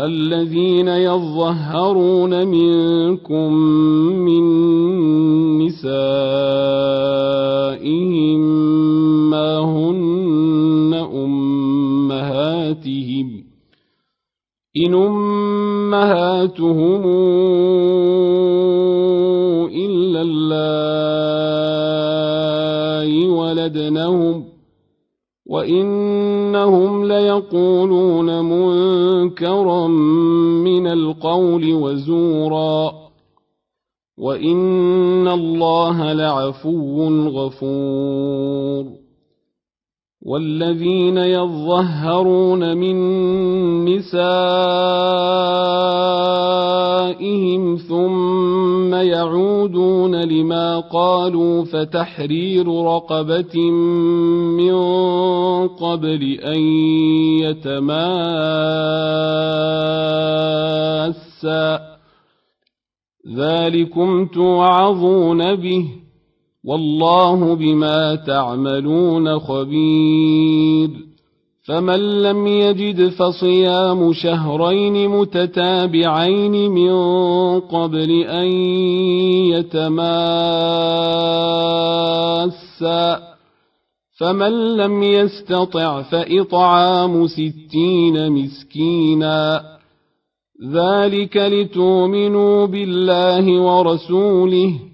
الذين يظهرون منكم من نسائهم ما هن أمهاتهم إن أمهاتهم إلا الله ولدنهم وإنهم ليقولون منكرا من القول وزورا وإن الله لعفو غفور والذين يظهرون من نسائهم ثم يعودون لما قالوا فتحرير رقبة من قبل أن يتماسا ذلكم توعظون به والله بما تعملون خبير. فمن لم يجد فصيام شهرين متتابعين من قبل أن يتماسا. فمن لم يستطع فإطعام ستين مسكينا. ذلك لتؤمنوا بالله ورسوله.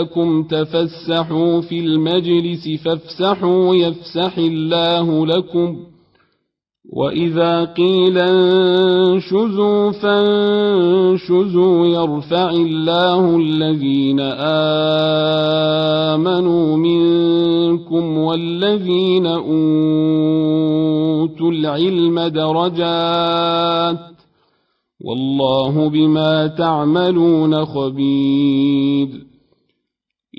لكم تفسحوا في المجلس فافسحوا يفسح الله لكم ۖ. وإذا قيل انشزوا فانشزوا يرفع الله الذين آمنوا منكم والذين أوتوا العلم درجات. والله بما تعملون خبير.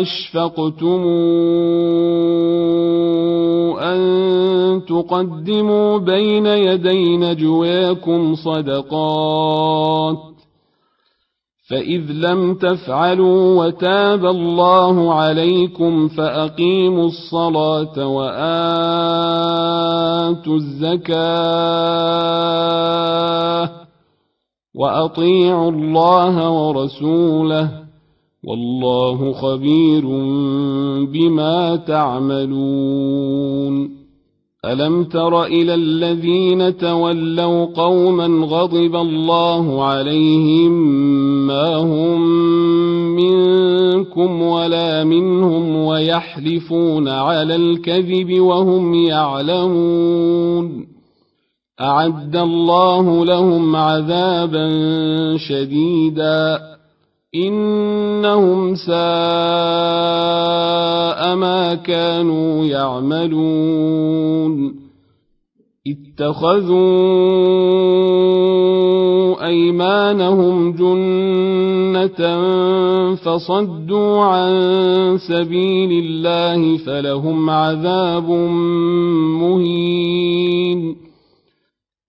أشفقتم أن تقدموا بين يدي نجواكم صدقات فإذ لم تفعلوا وتاب الله عليكم فأقيموا الصلاة وآتوا الزكاة وأطيعوا الله ورسوله والله خبير بما تعملون. ألم تر إلى الذين تولوا قوما غضب الله عليهم ما هم منكم ولا منهم ويحلفون على الكذب وهم يعلمون. أعد الله لهم عذابا شديدا. إنهم ساء ما كانوا يعملون. اتخذوا أيمانهم جنة فصدوا عن سبيل الله فلهم عذاب مهين.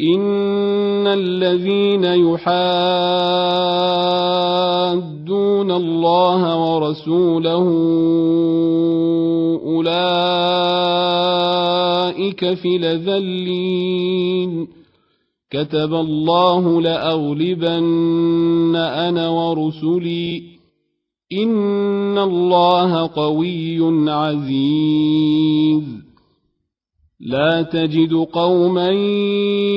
إن الذين يحادون الله ورسوله أولئك في لذلين كتب الله لأغلبن أنا ورسلي إن الله قوي عزيز لا تجد قوما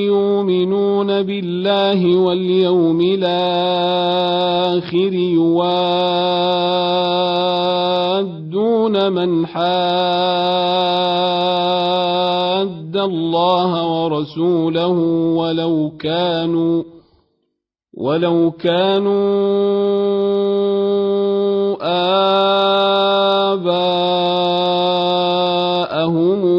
يؤمنون بالله واليوم الآخر يوادون من حاد الله ورسوله ولو كانوا ولو كانوا آباءهم